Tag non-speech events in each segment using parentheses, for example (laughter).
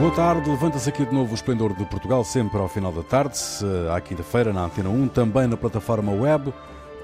Boa tarde, levanta-se aqui de novo o Esplendor de Portugal, sempre ao final da tarde, à quinta-feira, na Antena 1, também na plataforma web.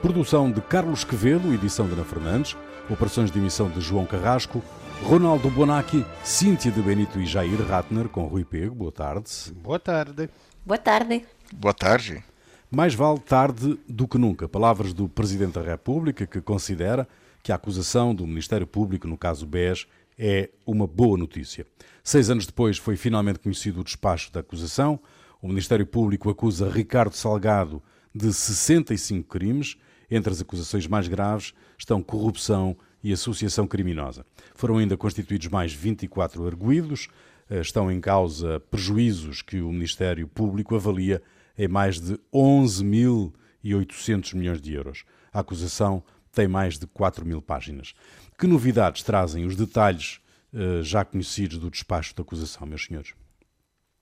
Produção de Carlos Quevedo, edição de Ana Fernandes, operações de emissão de João Carrasco, Ronaldo Bonacci, Cíntia de Benito e Jair Ratner, com Rui Pego. Boa tarde. Boa tarde. Boa tarde. Boa tarde. Mais vale tarde do que nunca. Palavras do Presidente da República, que considera que a acusação do Ministério Público, no caso BES, é uma boa notícia. Seis anos depois foi finalmente conhecido o despacho da acusação. O Ministério Público acusa Ricardo Salgado de 65 crimes. Entre as acusações mais graves estão corrupção e associação criminosa. Foram ainda constituídos mais 24 arguídos. Eh, estão em causa prejuízos que o Ministério Público avalia em mais de 11.800 milhões de euros. A acusação tem mais de 4 mil páginas. Que novidades trazem os detalhes uh, já conhecidos do despacho da acusação, meus senhores?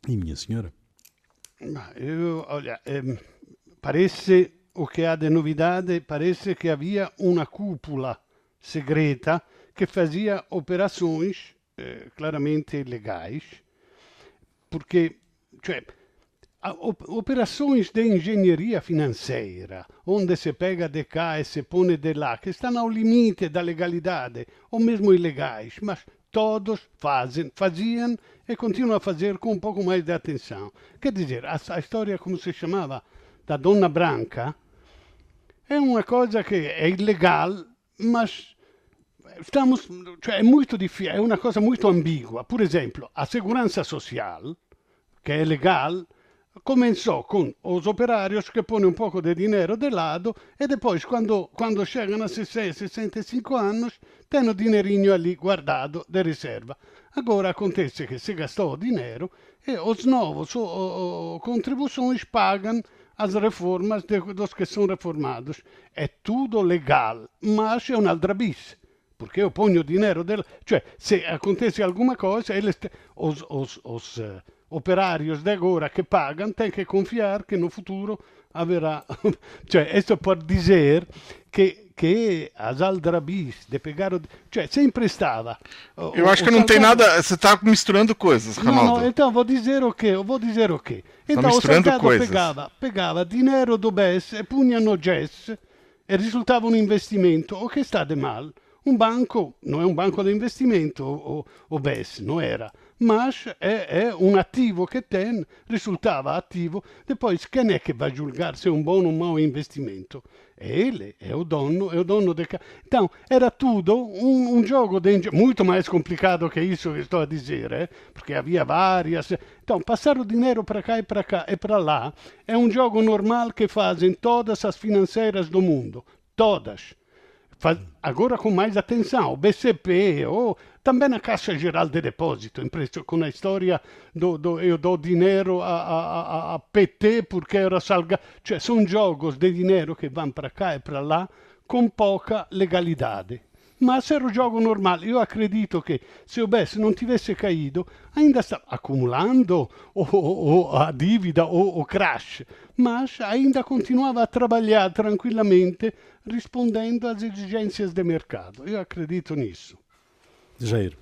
E minha senhora? Eu, olha, eh, parece o que há de novidade, parece que havia uma cúpula segreta que fazia operações eh, claramente legais, porque, cioè, operações de engenharia financeira, onde se pega de cá e se põe de lá, que estão ao limite da legalidade, ou mesmo ilegais, mas todos fazem, faziam e continuam a fazer com um pouco mais de atenção. Quer dizer, a, a história, como se chamava, da donna branca, é uma coisa que é ilegal, mas estamos, cioè, é muito difícil, é uma coisa muito ambígua. Por exemplo, a segurança social, que é legal, comenzó con los operarios que ponen un poco de dinero de lado e depois quando, quando chegam a 60, 65 anos têm o dinheirinho ali guardado de reserva. Agora acontece que se gastou dinheiro e os novos o, o, contribuições pagam as reformas de, dos que são reformados. É tudo legal, mas é um aldrabice. Porque eu ponho dinheiro dela. Cioè, se acontece alguma coisa, eles, os, os, os uh, operários de agora que pagam têm que confiar que no futuro haverá. (laughs) cioè, isso pode dizer que, que as aldrabis de pegar o. Cioè, sempre estava. Eu acho que não tem nada. Você está misturando coisas, Ronaldo. Não, não, então vou dizer o quê? Vou dizer o quê? Então o Salgado coisas. pegava, pegava dinheiro do BES e punha no GES e risultava um investimento. O que está de mal? Um banco não é um banco de investimento, o, o BES, não era mas é, é, um ativo que tem, resultava ativo, depois quem é que vai julgar se é um bom ou um mau investimento? É ele, é o dono, é o dono de Então, era tudo um, jogo de, muito mais complicado que isso que estou a dizer, eh? porque havia várias. Então, passar o dinheiro para cá e para cá e para lá é um jogo normal que fazem todas as financeiras do mundo, todas. Agora com mais atenção, o BCP, ou também a Caixa Geral de Depósito, com a história do, do eu dou dinheiro a, a, a, PT porque era salgado. Cioè, são jogos de dinheiro que vão para cá e para lá com pouca legalidade. Mas era um jogo normal. Eu acredito que se o BES não tivesse caído, ainda está acumulando o, o, a dívida ou o crash, mas ainda continuava a trabalhar tranquilamente rispondendo às exigências de mercado. Eu acredito nisso. Jair.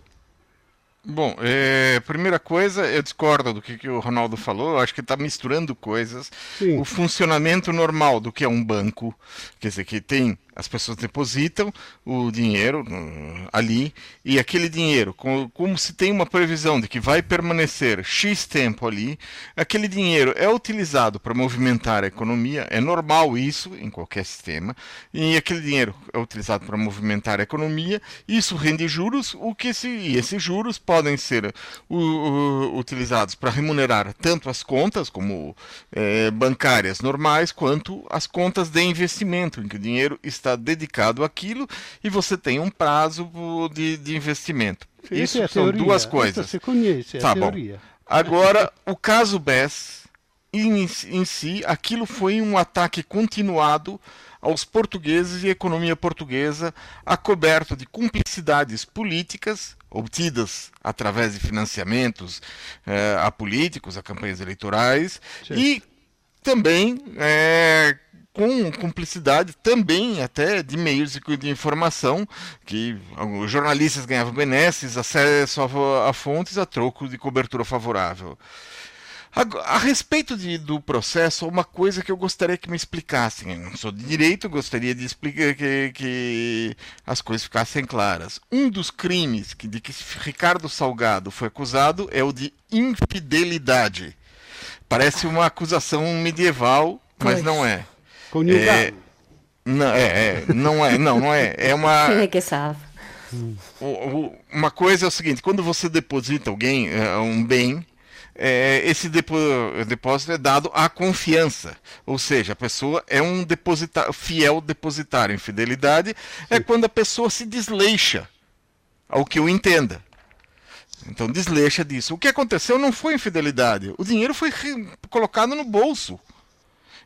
Bom, é, primeira coisa, eu discordo do que, que o Ronaldo falou, eu acho que está misturando coisas. Sim. O funcionamento normal do que é um banco, quer dizer, que tem as pessoas depositam o dinheiro uh, ali e aquele dinheiro, como, como, se tem uma previsão de que vai permanecer X tempo ali, aquele dinheiro é utilizado para movimentar a economia, é normal isso em qualquer sistema, e aquele dinheiro é utilizado para movimentar a economia, isso rende juros, o que se, e esses juros podem ser utilizados para remunerar tanto as contas, como eh, bancárias normais, quanto as contas de investimento, em que o dinheiro está está dedicado àquilo e você tem um prazo de, de investimento. Isso é são teoria. duas coisas. Isso você conhece, é tá teoria. Bom. Agora, o caso BES, em, em si, aquilo foi um ataque continuado aos portugueses e à economia portuguesa, acoberto de cumplicidades políticas obtidas através de financiamentos eh, a políticos, a campanhas eleitorais, Sim. e também é, com cumplicidade também até de meios de, informação que os jornalistas ganhavam benesses, acesso a, a fontes a troco de cobertura favorável. A, a respeito de, do processo, uma coisa que eu gostaria que me explicassem. Eu não sou de direito, gostaria de explicar que, que as coisas ficassem claras. Um dos crimes que, de que Ricardo Salgado foi acusado é o de infidelidade. Parece uma acusação medieval, mas pois. não é. É, não, é, é, não é, não, não é. É uma. Quem (laughs) é que sabe? Uma coisa é o seguinte: quando você deposita alguém é, um bem, é, esse depósito é dado à confiança, ou seja, a pessoa é um depositar, fiel depositário. Infidelidade é quando a pessoa se desleixa, ao que eu entenda. Então, desleixa disso. O que aconteceu não foi infidelidade, o dinheiro foi colocado no bolso.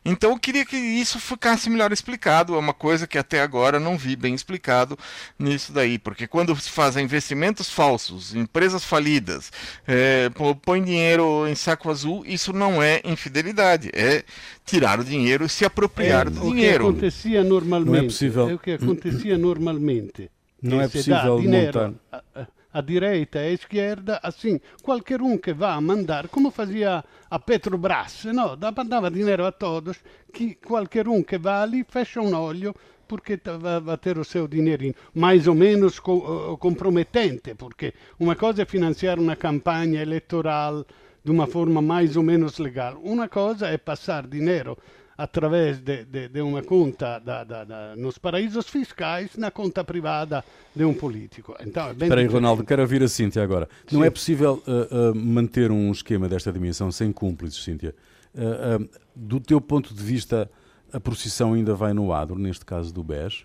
Então eu queria que isso ficasse melhor explicado, é uma coisa que até agora não vi bem explicado nisso daí, porque quando se fazem investimentos falsos, empresas falidas, é, põe dinheiro em saco azul, isso não é infidelidade, é tirar o dinheiro e se apropriar é, do o dinheiro. O que acontecia normalmente. Não é possível. É o que acontecia normalmente. Não é possível montar a direita e a esquerda, assim, qualquer um que vá a mandar, como fazia a Petrobras, no? mandava dinheiro a todos, que qualquer um que vá ali fecha um olho porque vai ter o seu dinheirinho, mais ou menos co comprometente, porque uma coisa é financiar uma campanha eleitoral de uma forma mais ou menos legal, uma coisa é passar dinheiro através de, de, de uma conta da, da, da, nos paraísos fiscais na conta privada de um político. Então, é bem Espera aí, Ronaldo, quero ouvir a Cíntia agora. Sim. Não é possível uh, uh, manter um esquema desta dimensão sem cúmplices, Cíntia? Uh, do teu ponto de vista, a procissão ainda vai no adro, neste caso do BES?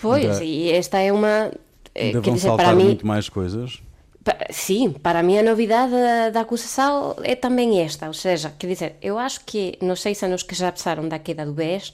Pois, ainda, e esta é uma... Ainda vão dizer, saltar mim... muito mais coisas? Sim, para mim a novidade da, acusação é também esta, ou seja, quer dizer, eu acho que nos seis anos que já passaram da queda do BES,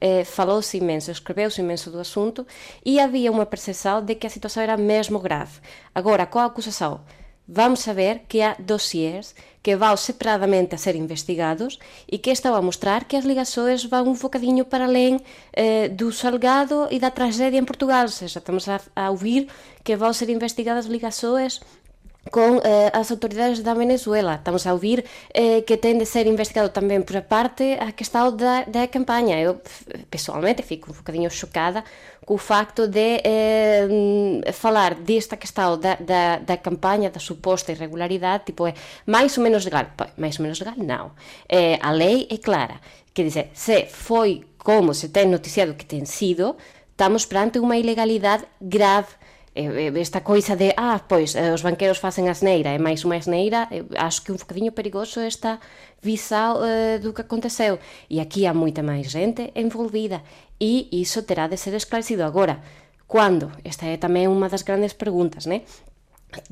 eh, falou-se imenso, escreveu-se imenso do assunto e havia uma percepção de que a situação era mesmo grave. Agora, com a acusação, vamos saber que há dossiers que vão separadamente a ser investigados e que estão a mostrar que as ligações vão um bocadinho para além eh, do salgado e da tragédia em Portugal, ou seja, estamos a, a ouvir que vão ser investigadas ligações con eh, as autoridades da Venezuela. Estamos a ouvir eh, que ten de ser investigado tamén por a parte a que está da, da campaña. Eu, pessoalmente, fico un bocadinho chocada co facto de eh, falar desta que está da, da, da campaña da suposta irregularidade, tipo, é máis ou menos legal? Pois, máis ou menos legal? Não. Eh, a lei é clara. Quer dizer, se foi como se ten noticiado que ten sido, estamos perante unha ilegalidade grave esta coisa de, ah, pois, eh, os banqueiros facen asneira, é máis unha asneira, acho que un bocadinho perigoso esta visão uh, do que aconteceu. E aquí há moita máis xente envolvida e iso terá de ser esclarecido agora. Quando? Esta é tamén unha das grandes preguntas, né?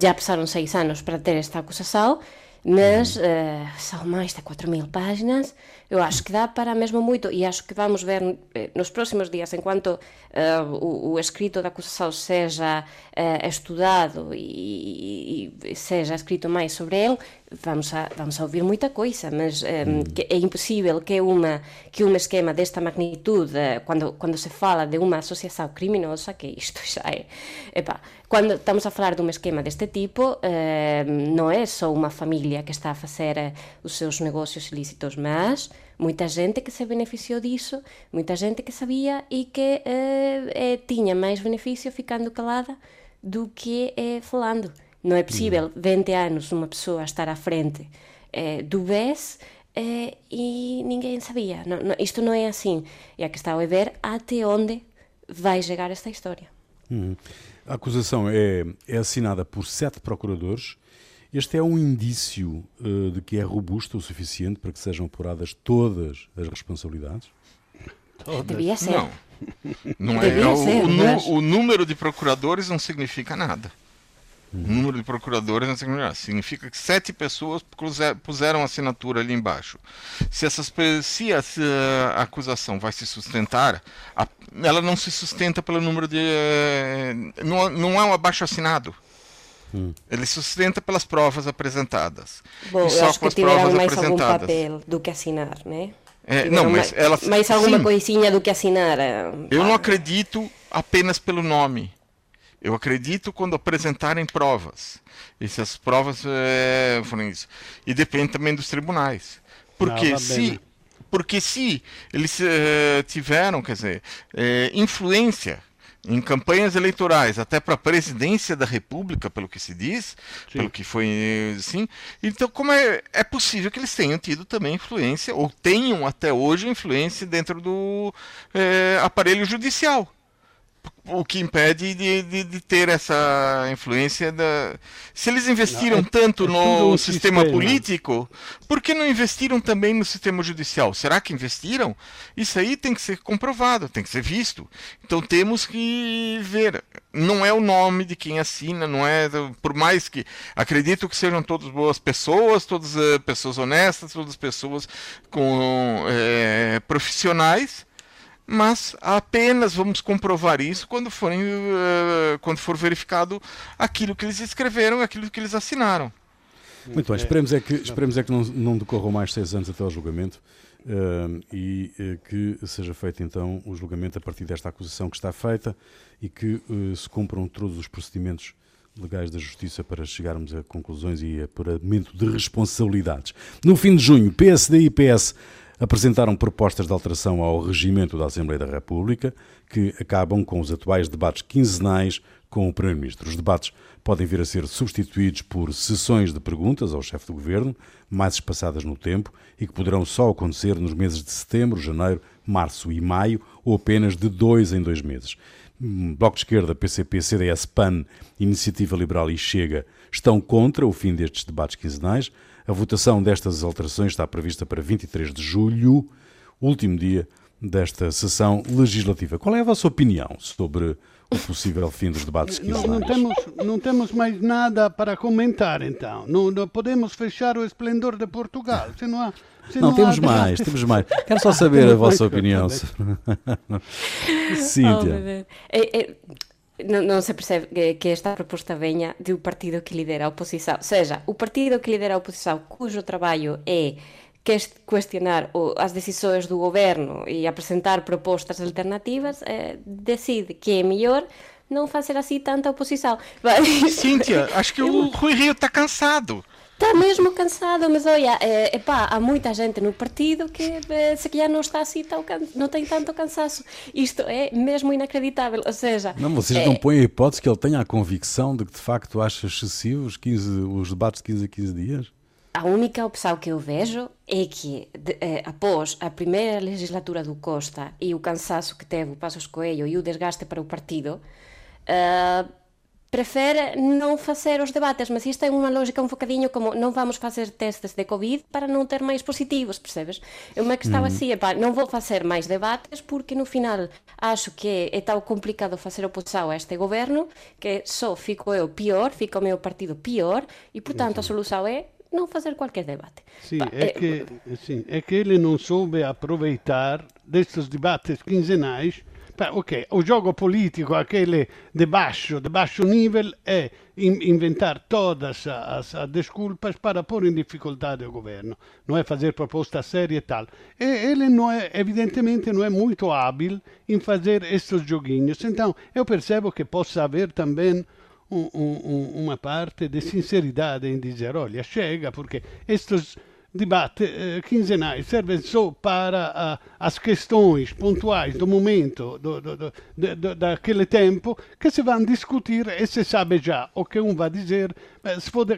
Já pasaron seis anos para ter esta acusação, mas uh, são máis de 4.000 páginas, eu acho que dá para mesmo moito e acho que vamos ver eh, nos próximos dias, enquanto uh, o, o escrito da acusação seja uh, estudado e, e, seja escrito máis sobre ele, vamos a, vamos a ouvir moita coisa, mas um, que é impossível que uma que um esquema desta magnitude, quando quando se fala de uma associação criminosa, que isto (laughs) já é, epa, quando estamos a falar dun esquema deste tipo, eh, non é só unha familia que está a facer eh, os seus negocios ilícitos, mas moita xente que se beneficiou disso, moita xente que sabía e que eh, eh, tiña máis beneficio ficando calada do que eh, falando. Non é possível 20 anos unha persoa estar à frente eh, do BES eh, e ninguén sabía. No, no, isto non é assim. E a questão é ver até onde vai chegar esta historia. Hum. A acusação é, é assinada por sete procuradores. Este é um indício uh, de que é robusta o suficiente para que sejam apuradas todas as responsabilidades? Todas. Devia ser. Não. Não é. Devia o, ser, o, mas... o número de procuradores não significa nada. O número de procuradores não significa nada. Significa que sete pessoas puseram assinatura ali embaixo. Se, essas, se a, se a acusação vai se sustentar, a, ela não se sustenta pelo número de. Eh, não, não é um abaixo assinado. Hum. Ele sustenta pelas provas apresentadas. Bom, e só acho com as que provas mais algum papel do que assinar, né? É, não, mas ela. Mais alguma sim. coisinha do que assinar. É, Eu não acredito apenas pelo nome. Eu acredito quando apresentarem provas. E se as provas é, forem isso. E depende também dos tribunais. Porque não, se. Porque se eles uh, tiveram, quer dizer, uh, influência em campanhas eleitorais, até para a presidência da República, pelo que se diz, Sim. pelo que foi assim. Então, como é, é possível que eles tenham tido também influência, ou tenham até hoje influência dentro do é, aparelho judicial? O que impede de, de, de, ter essa influência da. Se eles investiram não, é, tanto é no sistema, sistema político, por que não investiram também no sistema judicial? Será que investiram? Isso aí tem que ser comprovado, tem que ser visto. Então temos que ver. Não é o nome de quem assina, não é. Por mais que acredito que sejam todas boas pessoas, todas uh, pessoas honestas, todas pessoas com uh, profissionais mas apenas vamos comprovar isso quando, forem, uh, quando for verificado aquilo que eles escreveram, aquilo que eles assinaram. Muito bem, esperemos é que, esperemos é que não, não decorram mais seis anos até ao julgamento uh, e uh, que seja feito então o julgamento a partir desta acusação que está feita e que se cumpram todos os procedimentos legais da Justiça para chegarmos a conclusões e apuramento de responsabilidades. No fim de junho, PSD e PS apresentaram propostas de alteração ao regimento da Assembleia da República que acabam com os atuais debates quinzenais com o Primeiro-Ministro. Os debates podem vir a ser substituídos por sessões de perguntas ao chefe do governo, mais espaçadas no tempo e que poderão só acontecer nos meses de setembro, janeiro, março e maio ou apenas de dois em dois meses. Hum, Bloco de Esquerda, PCP, CDS, PAN, Iniciativa Liberal e Chega estão contra o fim destes debates quinzenais. A votação destas alterações está prevista para 23 de julho, último dia desta sessão legislativa. Qual é a vossa opinião sobre o possível fim dos debates quinzenais? Não, não, temos, não temos mais nada para comentar, então. Não, não podemos fechar o esplendor de Portugal. Se não, há, se não, não temos mais, temos mais. Quero só (laughs) saber a vossa opinião. (laughs) Cíntia. Oh, é, é, não, se percebe que esta proposta venha do partido que lidera a oposição. Ou seja, o partido que lidera a oposição, cujo trabalho é questionar as decisões do governo e apresentar propostas alternativas, eh, decide que é melhor não fazer assim tanta oposição. (laughs) Cíntia, acho que o Rui Rio está cansado. Está mesmo cansado, mas olha, é, epá, há muita gente no partido que é, se calhar não está assim tão não tem tanto cansaço. Isto é mesmo inacreditável. Ou seja, não, vocês é... não põem a hipótese que ele tenha a convicção de que de facto acha excessivos 15, os debates de 15 a 15 dias? A única opção que eu vejo é que, de, eh, após a primeira legislatura do Costa e o cansaço que teve o Passos Coelho e o desgaste para o partido, uh, prefere non facer os debates, mas isto é unha lógica un focadinho como non vamos facer testes de COVID para non ter máis positivos, percebes? Eu me que estaba así, epa, non vou facer máis debates porque no final acho que é tão complicado facer oposição a este goberno que só fico eu pior, fico o meu partido pior e, portanto, a solução é non fazer qualquer debate. Sì, è, eh, che, sì, è che ele non soube aproveitar destes debates quinzenais ok, o gioco político, aquele de baixo, de baixo nível, é inventar todas as, as, desculpas para pôr em dificuldade o governo. Não é fazer proposta séria e tal. E ele não evidentemente, não é muito hábil em fazer estes joguinhos. Então, eu percebo que possa haver também um, um, uma parte de sinceridade em dizer, olha, chega, porque estes debate eh, quinzenais serve só para as questões pontuais do momento, do, do, do, daquele tempo, que se vão discutir e se sabe já o que um vai dizer,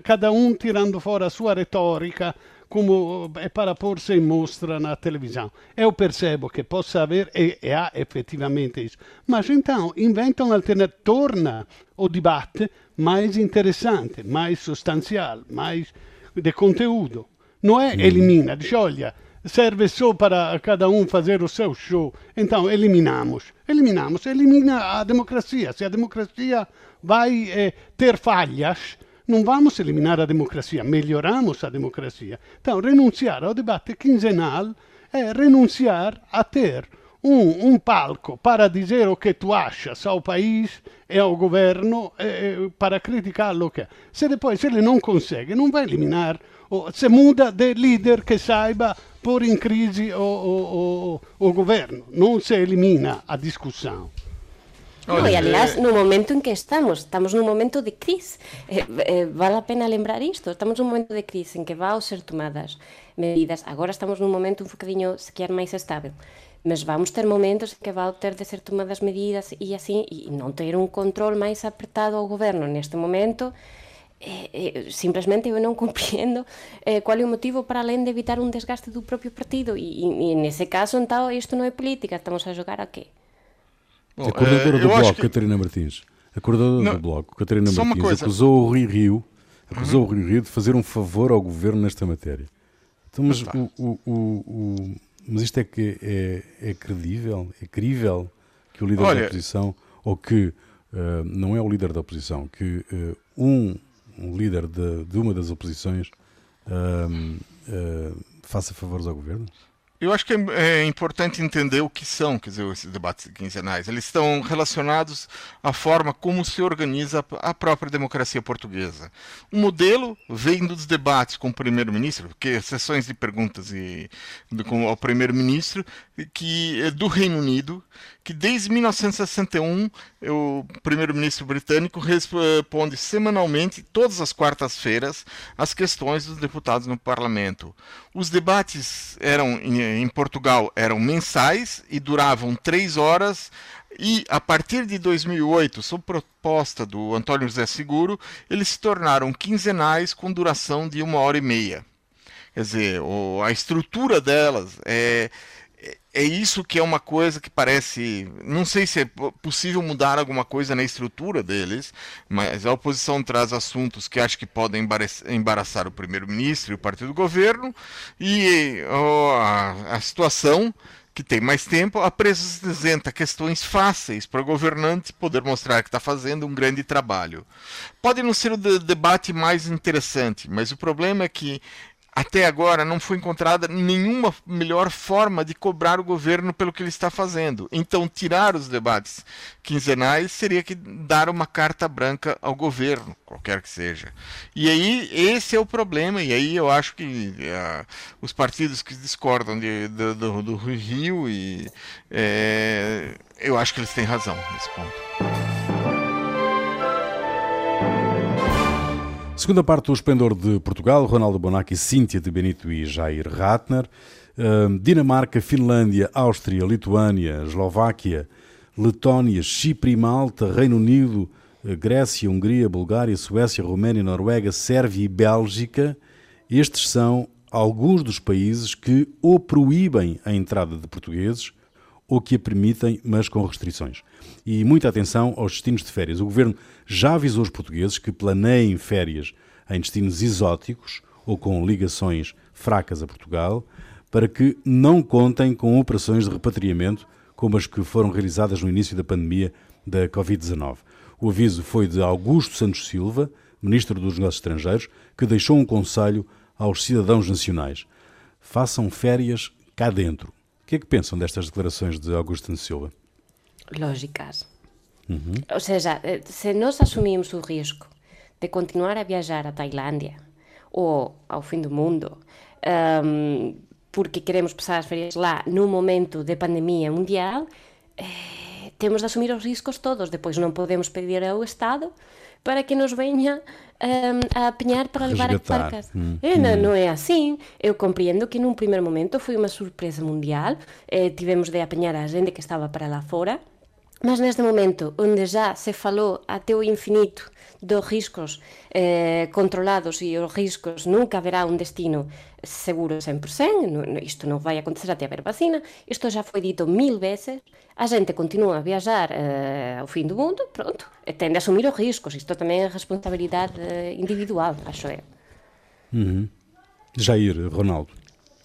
cada um tirando fora a sua retórica, como é para pôr-se em mostra na televisão. Eu percebo que possa haver, e, e há efetivamente isso. Mas então inventam alternativa, torna o debate mais interessante, mais sostanzial, mais de conteúdo. Não é elimina, diz, olha, serve só para cada um fazer o seu show. Então, eliminamos. Eliminamos. Elimina a democracia. Se a democracia vai eh, ter falhas, não vamos eliminar a democracia, melhoramos a democracia. Então, renunciar ao debate quinzenal é renunciar a ter um, um palco para dizer o que tu achas ao país e ao governo eh, para criticá-lo. o que Se depois ele não consegue, não vai eliminar, ou se muda de líder que saiba pôr em crise o, o, o, o governo, não se elimina a discussão. No, e aliás, no momento en que estamos, estamos nun momento de crise. Eh, eh, vale a pena lembrar isto, estamos nun momento de crise en que va a ser tomadas medidas. Agora estamos nun momento un focadiño sequer máis estável. Mas vamos ter momentos en que va a ter de ser tomadas medidas e así, e non ter un control máis apertado ao goberno neste momento, eh, eh, simplesmente eu non (laughs) compreendo eh, qual é o motivo para além de evitar un desgaste do propio partido e, e, e nese caso, então, isto non é política, estamos a jogar a quê? Bom, a coordenadora uh, do Bloco, que... Catarina Martins, a coordenadora não, do Bloco, Catarina Martins, acusou o Rui Rio, acusou uhum. o Rui Rio de fazer um favor ao governo nesta matéria. Então, mas, o, o, o, mas isto é que é, é credível, é crível que o líder Olha, da oposição, ou que uh, não é o líder da oposição, que uh, um, um, líder de, de, uma das oposições uh, faça favores ao governo? Eu acho que é, é, importante entender o que são, quer dizer, esses debates quinzenais. Eles estão relacionados à forma como se organiza a própria democracia portuguesa. O modelo vem dos debates com o primeiro-ministro, que sessões de perguntas e, com, ao primeiro-ministro, que é do Reino Unido, que desde 1961 o primeiro-ministro britânico responde semanalmente, todas as quartas-feiras, as questões dos deputados no parlamento. Os debates eram em Portugal eram mensais e duravam três horas. E a partir de 2008, sob proposta do Antônio José Seguro, eles se tornaram quinzenais com duração de uma hora e meia. Quer dizer, a estrutura delas é é isso que é uma coisa que parece. Não sei se é possível mudar alguma coisa na estrutura deles, mas a oposição traz assuntos que acho que podem embaraçar o primeiro-ministro e o partido do governo, e a, a situação que tem mais tempo, apresenta questões fáceis para o governante poder mostrar que está fazendo um grande trabalho. Pode não ser o debate mais interessante, mas o problema é que até agora não foi encontrada nenhuma melhor forma de cobrar o governo pelo que ele está fazendo. Então, tirar os debates quinzenais seria que dar uma carta branca ao governo, qualquer que seja. E aí, esse é o problema, e aí eu acho que uh, os partidos que discordam de, de, do, do, Rio, e, é, eu acho que eles têm razão nesse ponto. Segunda parte do Esplendor de Portugal, Ronaldo Bonacci, Cíntia de Benito e Jair Ratner. Dinamarca, Finlândia, Áustria, Lituânia, Eslováquia, Letónia, Chipre e Malta, Reino Unido, uh, Grécia, Hungria, Bulgária, Suécia, Roménia, Noruega, Sérvia e Bélgica. Estes são alguns dos países que ou proíbem a entrada de portugueses ou que a permitem, mas com restrições. E muita atenção aos destinos de férias. O governo já avisou os portugueses que planeiem férias em destinos exóticos ou com ligações fracas a Portugal, para que não contem com operações de repatriamento como as que foram realizadas no início da pandemia da Covid-19. O aviso foi de Augusto Santos Silva, ministro dos Negócios Estrangeiros, que deixou um conselho aos cidadãos nacionais: façam férias cá dentro. O que é que pensam destas declarações de Augusto Silva? Lógicas. Uhum. Ou seja, eh, se nós assumimos o risco de continuar a viajar a Tailândia ou ao fim do mundo, um, porque queremos passar as férias lá no momento de pandemia mundial, eh, temos de assumir os riscos todos. Depois não podemos pedir ao Estado para que nos venha um, a apanhar para levar a para casa. Hum. É, não, hum. não, é assim. Eu compreendo que num primeiro momento foi uma surpresa mundial. Eh, tivemos de apanhar a gente que estava para lá fora mas neste momento, onde já se falou até o infinito dos riscos eh, controlados e os riscos nunca haverá un destino seguro 100%, no, isto non vai acontecer até haber vacina, isto já foi dito mil veces, a gente continua a viajar eh, ao fin do mundo, pronto, e tende a asumir os riscos, isto tamén é responsabilidade eh, individual, acho eu. Uhum. Jair, Ronaldo.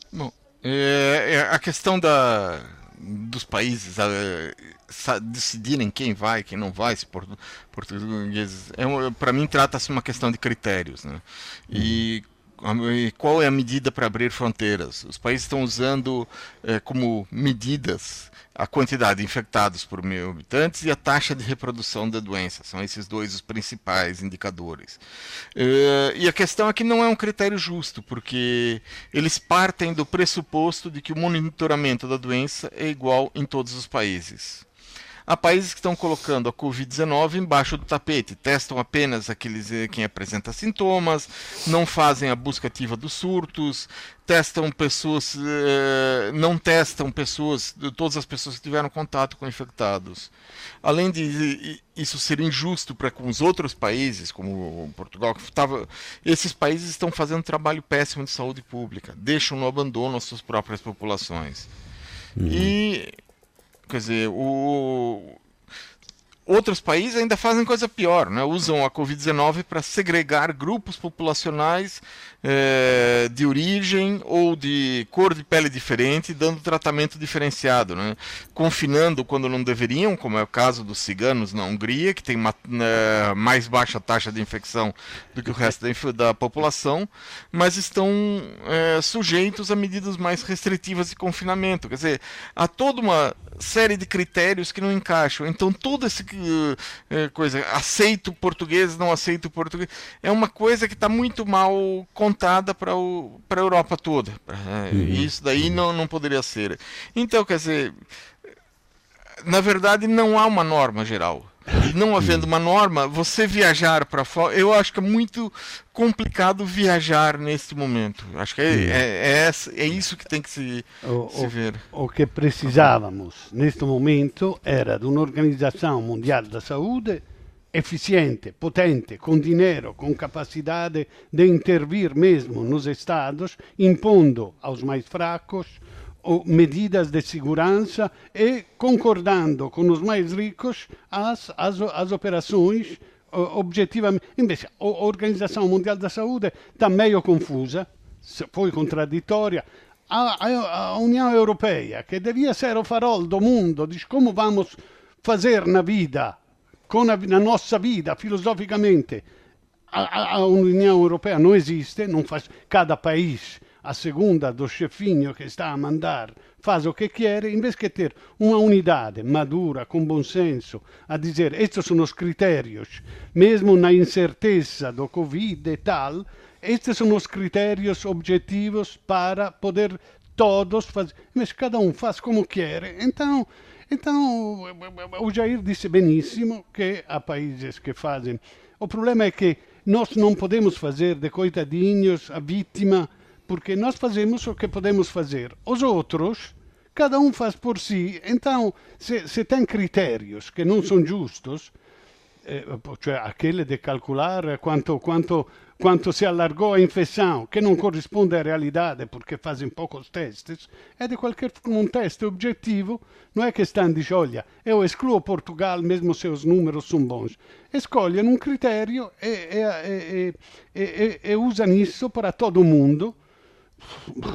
Bom, é, é a questão da, dos países decidirem quem vai, quem não vai, se português. É, para mim, trata-se uma questão de critérios. Né? E qual é a medida para abrir fronteiras? Os países estão usando é, como medidas a quantidade de infectados por mil habitantes e a taxa de reprodução da doença. São esses dois os principais indicadores. Uh, e a questão é que não é um critério justo, porque eles partem do pressuposto de que o monitoramento da doença é igual em todos os países. Há países que estão colocando a Covid-19 embaixo do tapete, testam apenas aqueles eh, quem apresenta sintomas, não fazem a busca ativa dos surtos, testam pessoas, eh, não testam pessoas, todas as pessoas que tiveram contato com infectados. Além de isso ser injusto para com os outros países, como Portugal, que tava, esses países estão fazendo um trabalho péssimo de saúde pública, deixam no abandono as suas próprias populações. Uhum. E Quer dizer, o... outros países ainda fazem coisa pior, né? usam a Covid-19 para segregar grupos populacionais é, de origem ou de cor de pele diferente, dando tratamento diferenciado, né? confinando quando não deveriam, como é o caso dos ciganos na Hungria, que tem uma, né, mais baixa taxa de infecção do que o resto da, da população, mas estão é, sujeitos a medidas mais restritivas de confinamento. Quer dizer, há toda uma série de critérios que não encaixam. Então, toda essa é, coisa, aceito português, não aceito português, é uma coisa que está muito mal contada para a Europa toda. É, uhum. Isso daí uhum. não, não poderia ser. Então, quer dizer, na verdade, não há uma norma geral. E não havendo uma norma, você viajar para fora, eu acho que é muito complicado viajar neste momento. Acho que é, é, é, é isso que tem que se, o, se ver. O, o que precisávamos neste momento era de uma Organização Mundial da Saúde eficiente, potente, com dinheiro, com capacidade de intervir mesmo nos Estados, impondo aos mais fracos medidas de segurança e concordando com os mais ricos as, as, as operações objetivamente. Invece, a Organização Mundial da Saúde está meio confusa, foi contraditória. A, a, a União Europeia, que devia ser o farol do mundo, diz como vamos fazer na vida, com a, na nossa vida, filosoficamente. A, a Europeia não existe, não faz, cada país a segunda do chefinho que está a mandar faz o que quer, em vez de ter uma unidade madura, com bom senso, a dizer estes são os critérios, mesmo na incerteza do Covid e tal, estes são os critérios objetivos para poder todos fazer, mas cada um faz como quer, então então, o Jair disse benissimo que há países que fazem. O problema é que nós não podemos fazer de coitadinhos a vítima porque nós fazemos o que podemos fazer. Os outros, cada um faz por si. Então, se, se tem critérios que não são justos, eh, cioè aquele de calcular quanto, quanto, quanto se allargou a infecção, que não corresponde à realidade porque fazem poucos testes, é de qualquer um teste objetivo, não é que estão dizendo, olha, eu excluo Portugal mesmo se os números são bons. Escolhem um critério e, e, e, e usam isso para todo mundo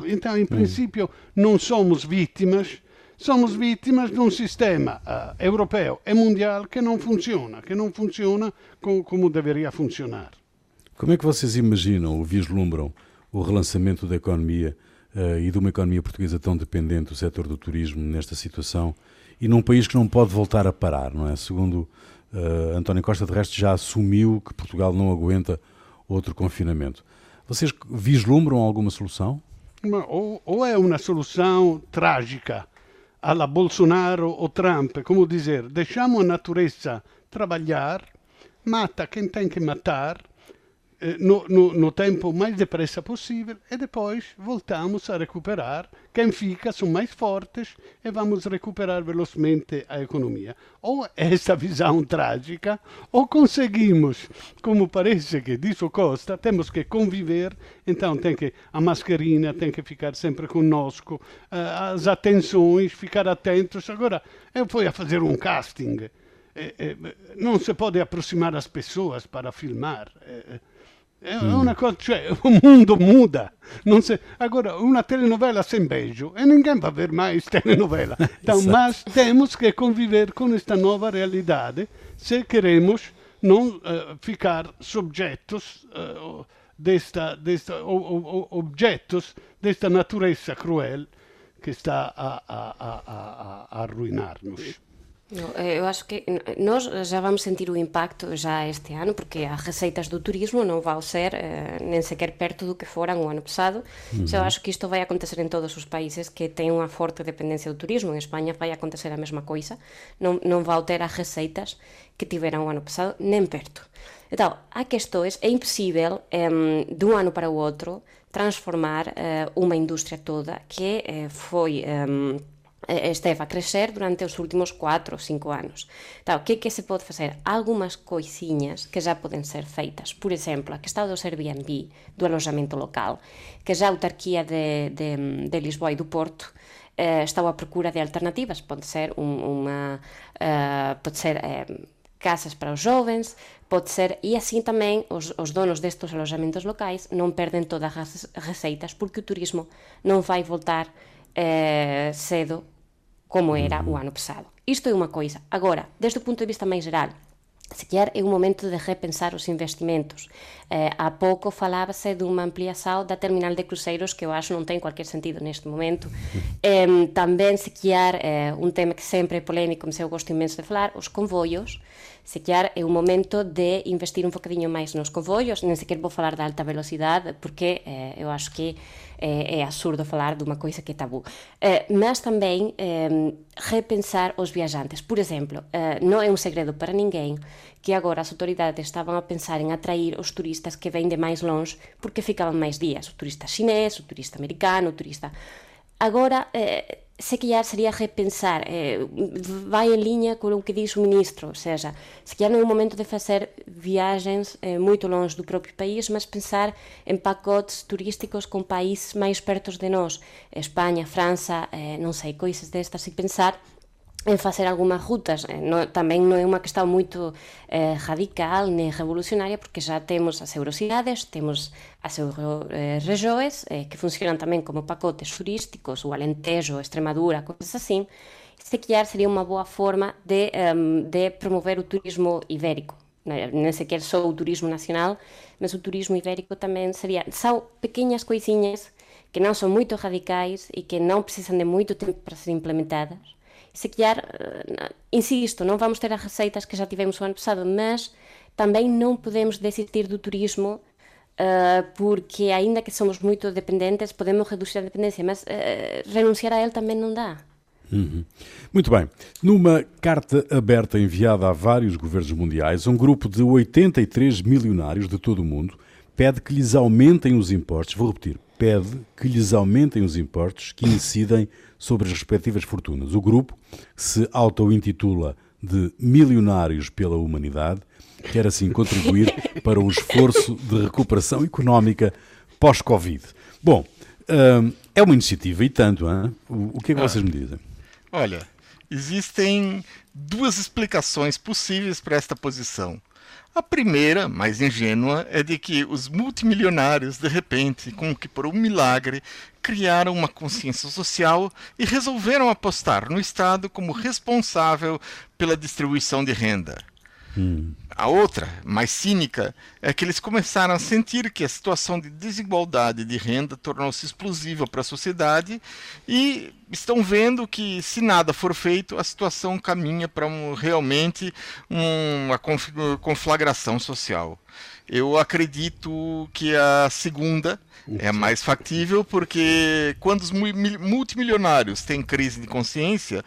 então, em princípio, não somos vítimas, somos vítimas de um sistema uh, europeu e mundial que não funciona, que não funciona com, como deveria funcionar. Como é que vocês imaginam ou vislumbram o relançamento da economia uh, e de uma economia portuguesa tão dependente do setor do turismo nesta situação e num país que não pode voltar a parar, não é? Segundo uh, António Costa, de resto, já assumiu que Portugal não aguenta outro confinamento. Vocês vislumbram alguma solução? Ou, ou é uma solução trágica, alla Bolsonaro ou Trump, como dizer, deixamos a natureza trabalhar, mata quem tem que matar, no, no, no, tempo mais depressa possível e depois voltamos a recuperar. Quem fica são mais fortes e vamos recuperar velocemente a economia. Ou essa visão trágica, ou conseguimos, como parece que diz o Costa, temos que conviver, então tem que a mascarina tem que ficar sempre conosco, eh, as atenções, ficar atentos. Agora, eu fui a fazer um casting. não se pode aproximar as pessoas para filmar. É uma coisa, cioè, (laughs) o mundo muda. Se, agora, uma telenovela sem beijo, e ninguém vai ver mais (laughs) telenovela. Então, mas temos que conviver com esta nova realidade se queremos não uh, ficar subjetos uh, desta, desta objetos desta natureza cruel que está a, a, a, a arruinar-nos. Eu acho que nós já vamos sentir o impacto já este ano, porque as receitas do turismo não vão ser eh, nem sequer perto do que foram o ano passado. Uhum. Eu acho que isto vai acontecer em todos os países que têm uma forte dependência do turismo. Em Espanha vai acontecer a mesma coisa. Não, não vão ter as receitas que tiveram o ano passado, nem perto. Então, há questões, é impossível, um, de um ano para o outro, transformar uh, uma indústria toda que uh, foi... Um, Eh, esteve a crecer durante os últimos 4 ou 5 anos. Tá, o que é que se pode facer? Algumas coisinhas que já poden ser feitas. Por exemplo, a questão do Airbnb, do alojamento local, que já a autarquía de, de, de Lisboa e do Porto eh, está à procura de alternativas. Pode ser un, unha... Eh, pode ser... Eh, casas para os jovens, pode ser, e así tamén os, os donos destes alojamentos locais non perden todas as receitas porque o turismo non vai voltar eh, cedo como era o ano pasado. Isto é unha coisa. Agora, desde o punto de vista máis geral, Sequer é un momento de repensar os investimentos. Eh, há pouco falábase dunha ampliação da terminal de cruceiros que eu acho non ten cualquier sentido neste momento. (laughs) Eh, tamén sequer eh, un tema que sempre é polémico, mas eu gosto imenso de falar, os convoios. Sequer é un momento de investir un bocadinho máis nos convoios, nem sequer vou falar da alta velocidade, porque eh, eu acho que é, é absurdo falar de uma coisa que é tabu. Uh, mas também uh, repensar os viajantes. Por exemplo, uh, não é um segredo para ninguém que agora as autoridades estavam a pensar em atrair os turistas que vêm de mais longe porque ficavam mais dias. O turista chinês, o turista americano, o turista... Agora, se calhar sería repensar, eh, vai en liña con o que diz o ministro, ou seja, se calhar non é o momento de facer viagens eh, moito longe do propio país, mas pensar en pacotes turísticos con países máis pertos de nós, España, França, eh, non sei, coisas destas, e pensar en facer algunhas rutas. Eh, no, tamén non é unha questão moito eh, radical nem revolucionaria, porque já temos as eurocidades, temos as euroregiões, eh, que funcionan tamén como pacotes turísticos, o Alentejo, Extremadura, coisas assim. Se calhar sería unha boa forma de, um, de promover o turismo ibérico. Nem sequer só o turismo nacional, mas o turismo ibérico tamén sería... São pequenas coisinhas que non son moito radicais e que non precisan de moito tempo para ser implementadas, se calhar, eh, insisto, não vamos ter as receitas que já tivemos o ano passado, mas também não podemos desistir do turismo Uh, porque ainda que somos muito dependentes, podemos reduzir a dependência, mas uh, renunciar a ele também não dá. Uhum. Muito bem. Numa carta aberta enviada a vários governos mundiais, um grupo de 83 milionários de todo o mundo pede que lhes aumentem os impostos. Vou repetir: pede que lhes aumentem os impostos que incidem sobre as respectivas fortunas. O grupo se auto-intitula de Milionários pela Humanidade, quer assim contribuir (laughs) para o esforço de recuperação económica pós-Covid. Bom, hum, é uma iniciativa e tanto, hein? o que é que vocês me dizem? Olha, existem duas explicações possíveis para esta posição. A primeira, mais ingênua, é de que os multimilionários, de repente, com que por um milagre, criaram uma consciência social e resolveram apostar no Estado como responsável pela distribuição de renda. Hum. A outra, mais cínica, é que eles começaram a sentir que a situação de desigualdade de renda tornou-se explosiva para a sociedade e estão vendo que, se nada for feito, a situação caminha para um, realmente uma conflagração social. Eu acredito que a segunda é mais factível, porque quando os multimilionários têm crise de consciência,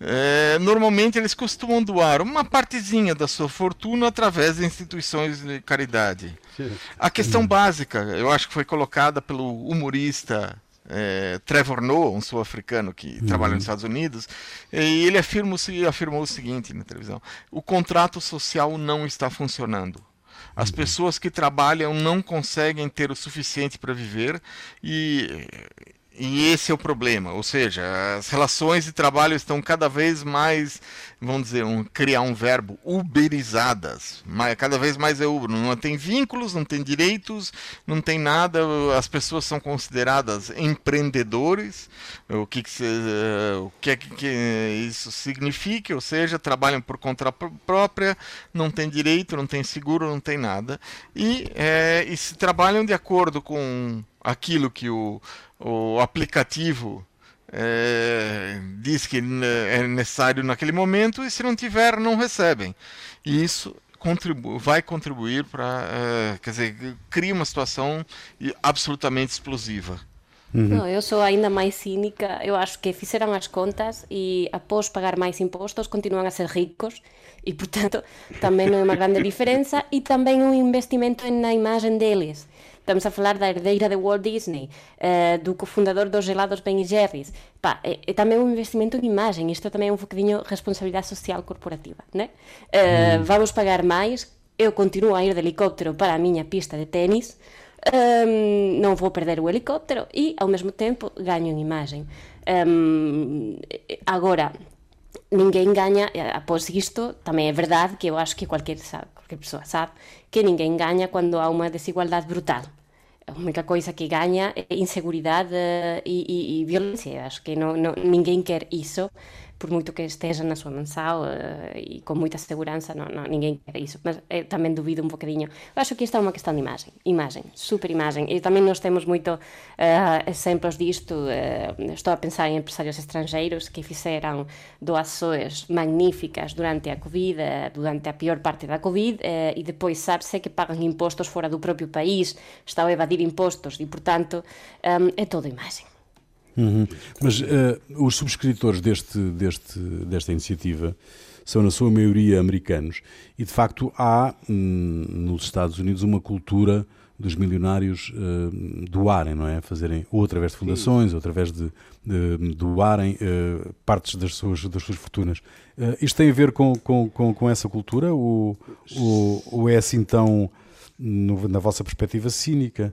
é, normalmente eles costumam doar uma partezinha da sua fortuna através de instituições de caridade. Sim. A questão básica, eu acho que foi colocada pelo humorista é, Trevor Noah, um sul-africano que uhum. trabalha nos Estados Unidos, e ele afirma, afirmou o seguinte na televisão: o contrato social não está funcionando. As uhum. pessoas que trabalham não conseguem ter o suficiente para viver e e esse é o problema, ou seja, as relações de trabalho estão cada vez mais, vamos dizer, um, criar um verbo, uberizadas, cada vez mais é uber, não tem vínculos, não tem direitos, não tem nada, as pessoas são consideradas empreendedores, o que, que, se, o que é que isso significa, ou seja, trabalham por conta própria, não tem direito, não tem seguro, não tem nada, e, é, e se trabalham de acordo com aquilo que o o aplicativo é, diz que é necessário naquele momento e se não tiver não recebem e isso contribu vai contribuir para é, quer dizer cria uma situação absolutamente explosiva Uhum. Não, eu sou ainda mais cínica. Eu acho que fizeram as contas e, após pagar mais impostos, continuam a ser ricos e, portanto, também não é uma grande diferença e também um investimento na imagem deles. Estamos a falar da herdeira de Walt Disney, uh, do cofundador dos gelados Ben Jerry's. Pá, é, é também um investimento em imagem. Isto também é um bocadinho responsabilidade social corporativa, né? Mm. Vamos pagar mais. Eu continuo a ir de helicóptero para a minha pista de ténis. Um, não vou perder o helicóptero e, ao mesmo tempo, ganho em imagem. Um, agora, ninguén gaña, após isto, tamén é verdade que eu acho que cualquier, sabe, cualquier persoa sabe que ninguén gaña cando há unha desigualdade brutal. A única coisa que gaña é inseguridade eh, e, e, e violencia. Acho que non, non, ninguén quer iso, por muito que esteja na sua mensal uh, e com muita segurança, não, não, ninguém quer isso. Mas eu também duvido um bocadinho. Eu acho que isto é uma questão de imagem, imagem, super imagem. E também nós temos muito uh, exemplos disto. Uh, estou a pensar em empresários estrangeiros que fizeram doações magníficas durante a Covid, durante a pior parte da Covid, e depois sabe-se que pagam impostos fora do próprio país, estão a evadir impostos e, portanto, um, é toda imagem. Uhum. Mas uh, os subscritores deste, deste, desta iniciativa são, na sua maioria, americanos. E, de facto, há hum, nos Estados Unidos uma cultura dos milionários uh, doarem, não é? Fazerem ou através de fundações, Sim. ou através de, de doarem uh, partes das suas, das suas fortunas. Uh, isto tem a ver com, com, com, com essa cultura? Ou, ou, ou, é assim tão, no, na vossa perspectiva, cínica?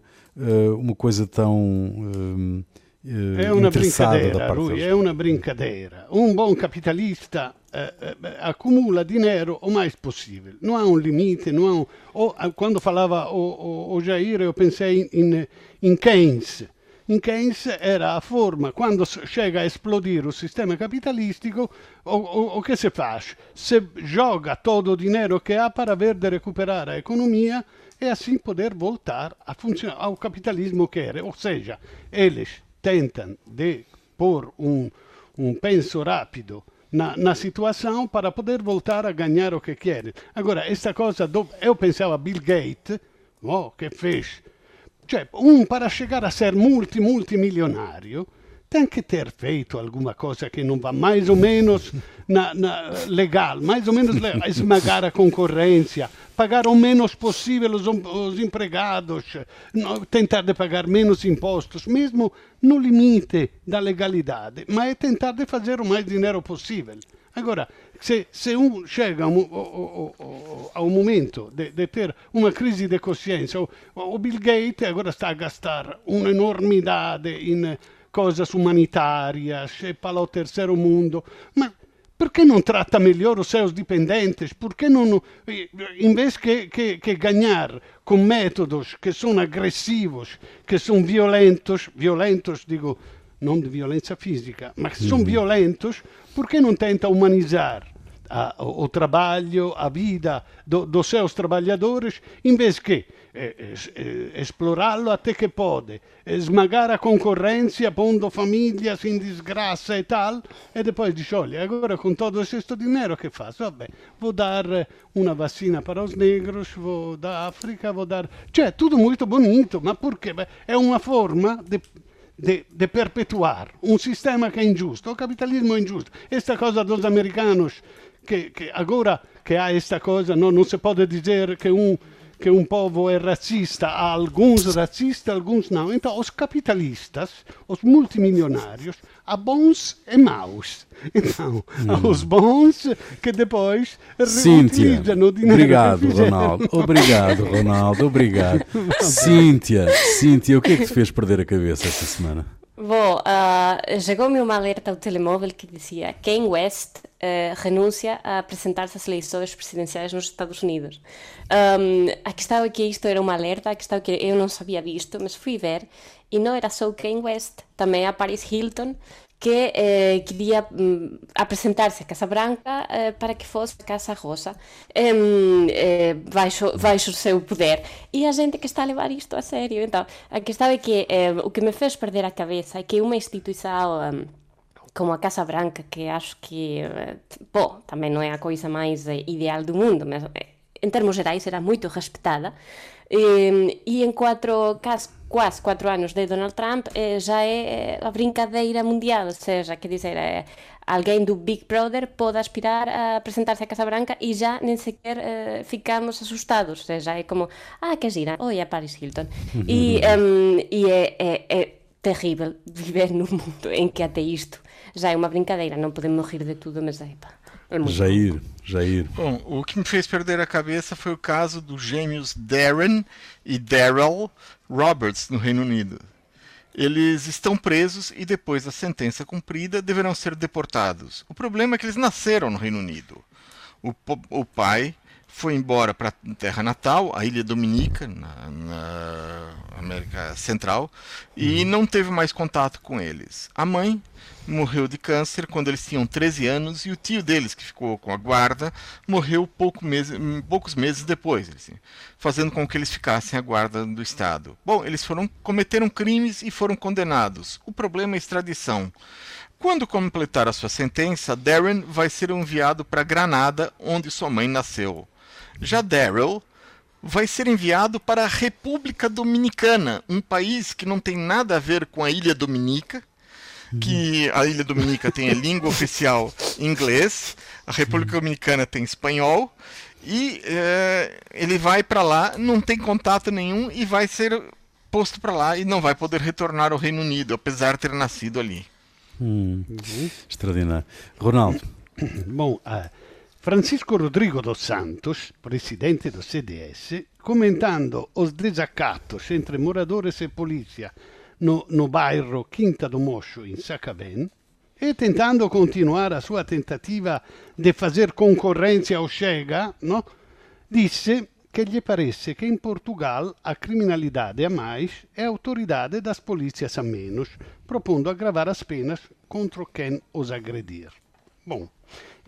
uma coisa tão eh, è una brincadeira, lui, è una brincadeira. Un buon capitalista eh, eh, accumula dinheiro o mais possível. Não há um limite, não há um... o, quando falava o, o, o Jair, eu pensei in, in Keynes. In Keynes era a forma, quando chega a explodir o sistema capitalistico, o, o, o que se faz? Se joga todo o dinheiro que há para ver de recuperar a economia e assim poder voltar a funcionar ao capitalismo que era. Ou seja, eles tentam de pôr um, um penso rápido na, na situação para poder voltar a ganhar o que querem. Agora, esta coisa, do, eu pensava Bill Gates, oh, que fez, cioè, um para chegar a ser multi, multimilionário, tem que ter feito alguma coisa que não vá mais ou menos na, na, legal, mais ou menos esmagar a concorrência, pagar o menos possível os, os empregados, tentar de pagar menos impostos, mesmo no limite da legalidade, mas é tentar de fazer o mais dinheiro possível. Agora, se, se um chega ao, ao momento de, de, ter uma crise de consciência, o, o Bill Gates agora está a gastar uma enormidade em coisas humanitárias e para o terceiro mundo, mas por que não trata melhor os seus que não, em vez que, que, que ganhar com métodos que são agressivos, que são violentos, violentos digo, não de violência física, mas que são uhum. violentos, que não tenta humanizar a, o, trabalho, a vida do, dos seus trabalhadores, em vez que eh, eh, explorá-lo até que pode, esmagar a concorrência, pondo famílias em desgraça e tal, e depois diz, olha, agora com todo questo dinheiro que faço? Vabbè, vou dar uma vacina para os negros, vou da África, vou dar... Cioè, tudo muito bonito, ma perché? É uma forma de de, de, perpetuar um sistema que é injusto. O capitalismo é injusto. Esta coisa dos americanos, que, que agora que há esta coisa, não, não se pode dizer que um que um povo é racista, há alguns racistas, alguns não. Então, os capitalistas, os multimilionários, há bons e maus. Então, hum. há os bons que depois Cíntia, o dinheiro obrigado, Ronaldo. Obrigado, Ronaldo. Obrigado. (laughs) Cíntia, Cíntia, o que é que te fez perder a cabeça esta semana? Bom, uh, chegou-me uma alerta ao telemóvel que dizia Kanye West uh, renuncia a apresentar-se às eleições presidenciais nos Estados Unidos. Um, a questão é que isto era uma alerta, a questão é que eu não sabia disto, mas fui ver e não era só o Kanye West, também a Paris Hilton, que eh, queria mm, apresentar-se à Casa Branca eh, para que fosse a Casa Rosa eh, baixo, baixo o seu poder. E a gente que está a levar isto a sério. Então, a questão é que eh, o que me fez perder a cabeça é que uma instituição como a Casa Branca, que acho que, bom, eh, também não é a coisa mais eh, ideal do mundo, mas em termos gerais era muito respeitada, Eh, e en cuatro, cas, quas cuatro anos de Donald Trump eh, já é a brincadeira mundial, seja, que dizer, eh, alguén do Big Brother pode aspirar a presentarse a Casa Branca e já nem sequer eh, ficamos asustados, seja, é como, ah, que gira, oi oh, a Paris Hilton. (laughs) e, um, e eh, é, eh, é, eh, é terrível viver nun mundo en que até isto já é unha brincadeira, non podemos rir de tudo, mas é, pá. É Jair, Jair. Bom, o que me fez perder a cabeça foi o caso dos gêmeos Darren e Daryl Roberts no Reino Unido. Eles estão presos e depois da sentença cumprida deverão ser deportados. O problema é que eles nasceram no Reino Unido. O, o pai foi embora para a terra natal, a Ilha Dominica, na, na América Central, e uhum. não teve mais contato com eles. A mãe morreu de câncer quando eles tinham 13 anos e o tio deles, que ficou com a guarda, morreu pouco mês, poucos meses depois, assim, fazendo com que eles ficassem à guarda do Estado. Bom, eles foram cometeram crimes e foram condenados. O problema é a extradição. Quando completar a sua sentença, Darren vai ser enviado para Granada, onde sua mãe nasceu. Já Daryl vai ser enviado para a República Dominicana, um país que não tem nada a ver com a Ilha Dominica, que a Ilha Dominica tem a língua (laughs) oficial inglês, a República Dominicana tem espanhol, e é, ele vai para lá, não tem contato nenhum e vai ser posto para lá e não vai poder retornar ao Reino Unido, apesar de ter nascido ali. Hum, uhum. Extraordinário. Ronaldo. Bom, uh, Francisco Rodrigo dos Santos, presidente do CDS, comentando os desacatos entre moradores e polícia no, no bairro Quinta do Mocho, em Sacavém, e tentando continuar a sua tentativa de fazer concorrência ao Chega, no? disse que lhe parece que em Portugal a criminalidade a mais é a autoridade das polícias a menos, propondo agravar as penas contra quem os agredir. Bom,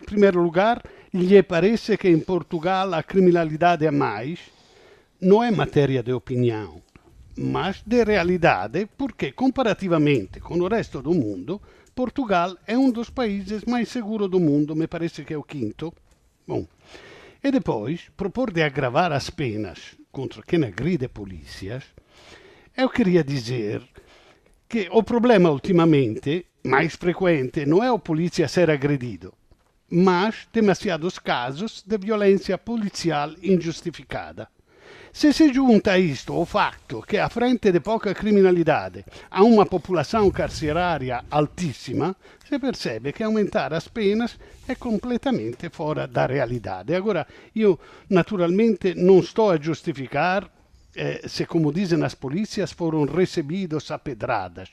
em primeiro lugar, lhe parece que em Portugal a criminalidade a mais não é matéria de opinião, mas de realidade, porque comparativamente com o resto do mundo, Portugal é um dos países mais seguros do mundo, me parece que é o quinto. Bom, e depois, propor de agravar as penas contra quem agride polícias, eu queria dizer que o problema ultimamente, mais frequente, não é o polícia ser agredido, mas demasiados casos de violência policial injustificada. Se se junta a isto o fatto che a frente di poca criminalità ha una popolazione carceraria altissima, si percebe che aumentare as penas è completamente fuori da realtà. Agora, io naturalmente non sto a giustificare eh, se, como dizem as polícias, foram recebidos a pedradas.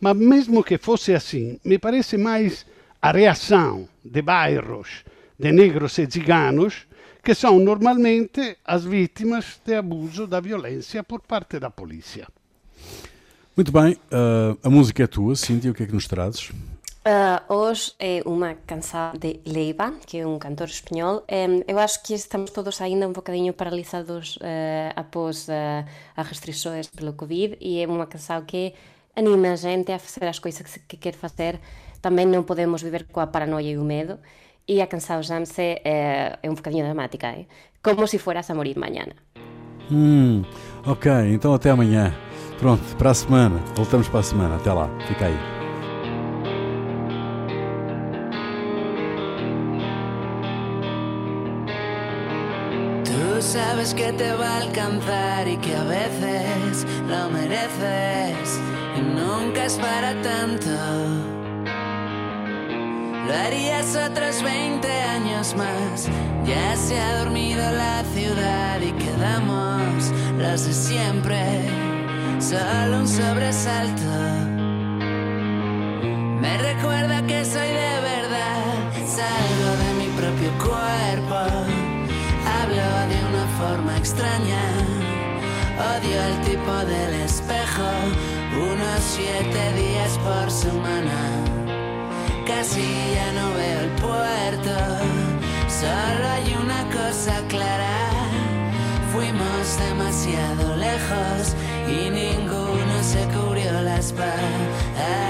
Mas mesmo que fosse assim, me parece mais a reação de bairros de negros e ciganos che sono normalmente as vítimas de abuso da violência por parte da polícia. Muito bem, uh, a música é tua, Cíntia, o que é que nos trazes? Uh, hoje é uma canção de Leiva, que é um cantor espanhol. Um, eu acho que estamos todos ainda um bocadinho paralisados uh, após uh, as restrições pelo Covid e é uma canção que anima a gente a fazer as coisas que, que quer fazer. Também não podemos viver com a paranoia e o medo. E a canção chama-se, é, é um bocadinho dramática, é? como se fueras a morir mañana. Hum, ok, então até amanhã. Pronto, para a semana. Voltamos para a semana. Até lá. Fica aí. Tú sabes que te va a alcanzar y que a veces lo mereces y nunca es para tanto. Lo otros 20 años más. Ya se ha dormido la ciudad y quedamos los de siempre. Solo un sobresalto. Me recuerda que soy de verdad. Salgo de mi propio cuerpo. Hablo de una forma extraña. Odio el tipo del espejo. Unos siete días por semana. Casi ya no veo el puerto, solo hay una cosa clara. Fuimos demasiado lejos y ninguno se cubrió la espalda.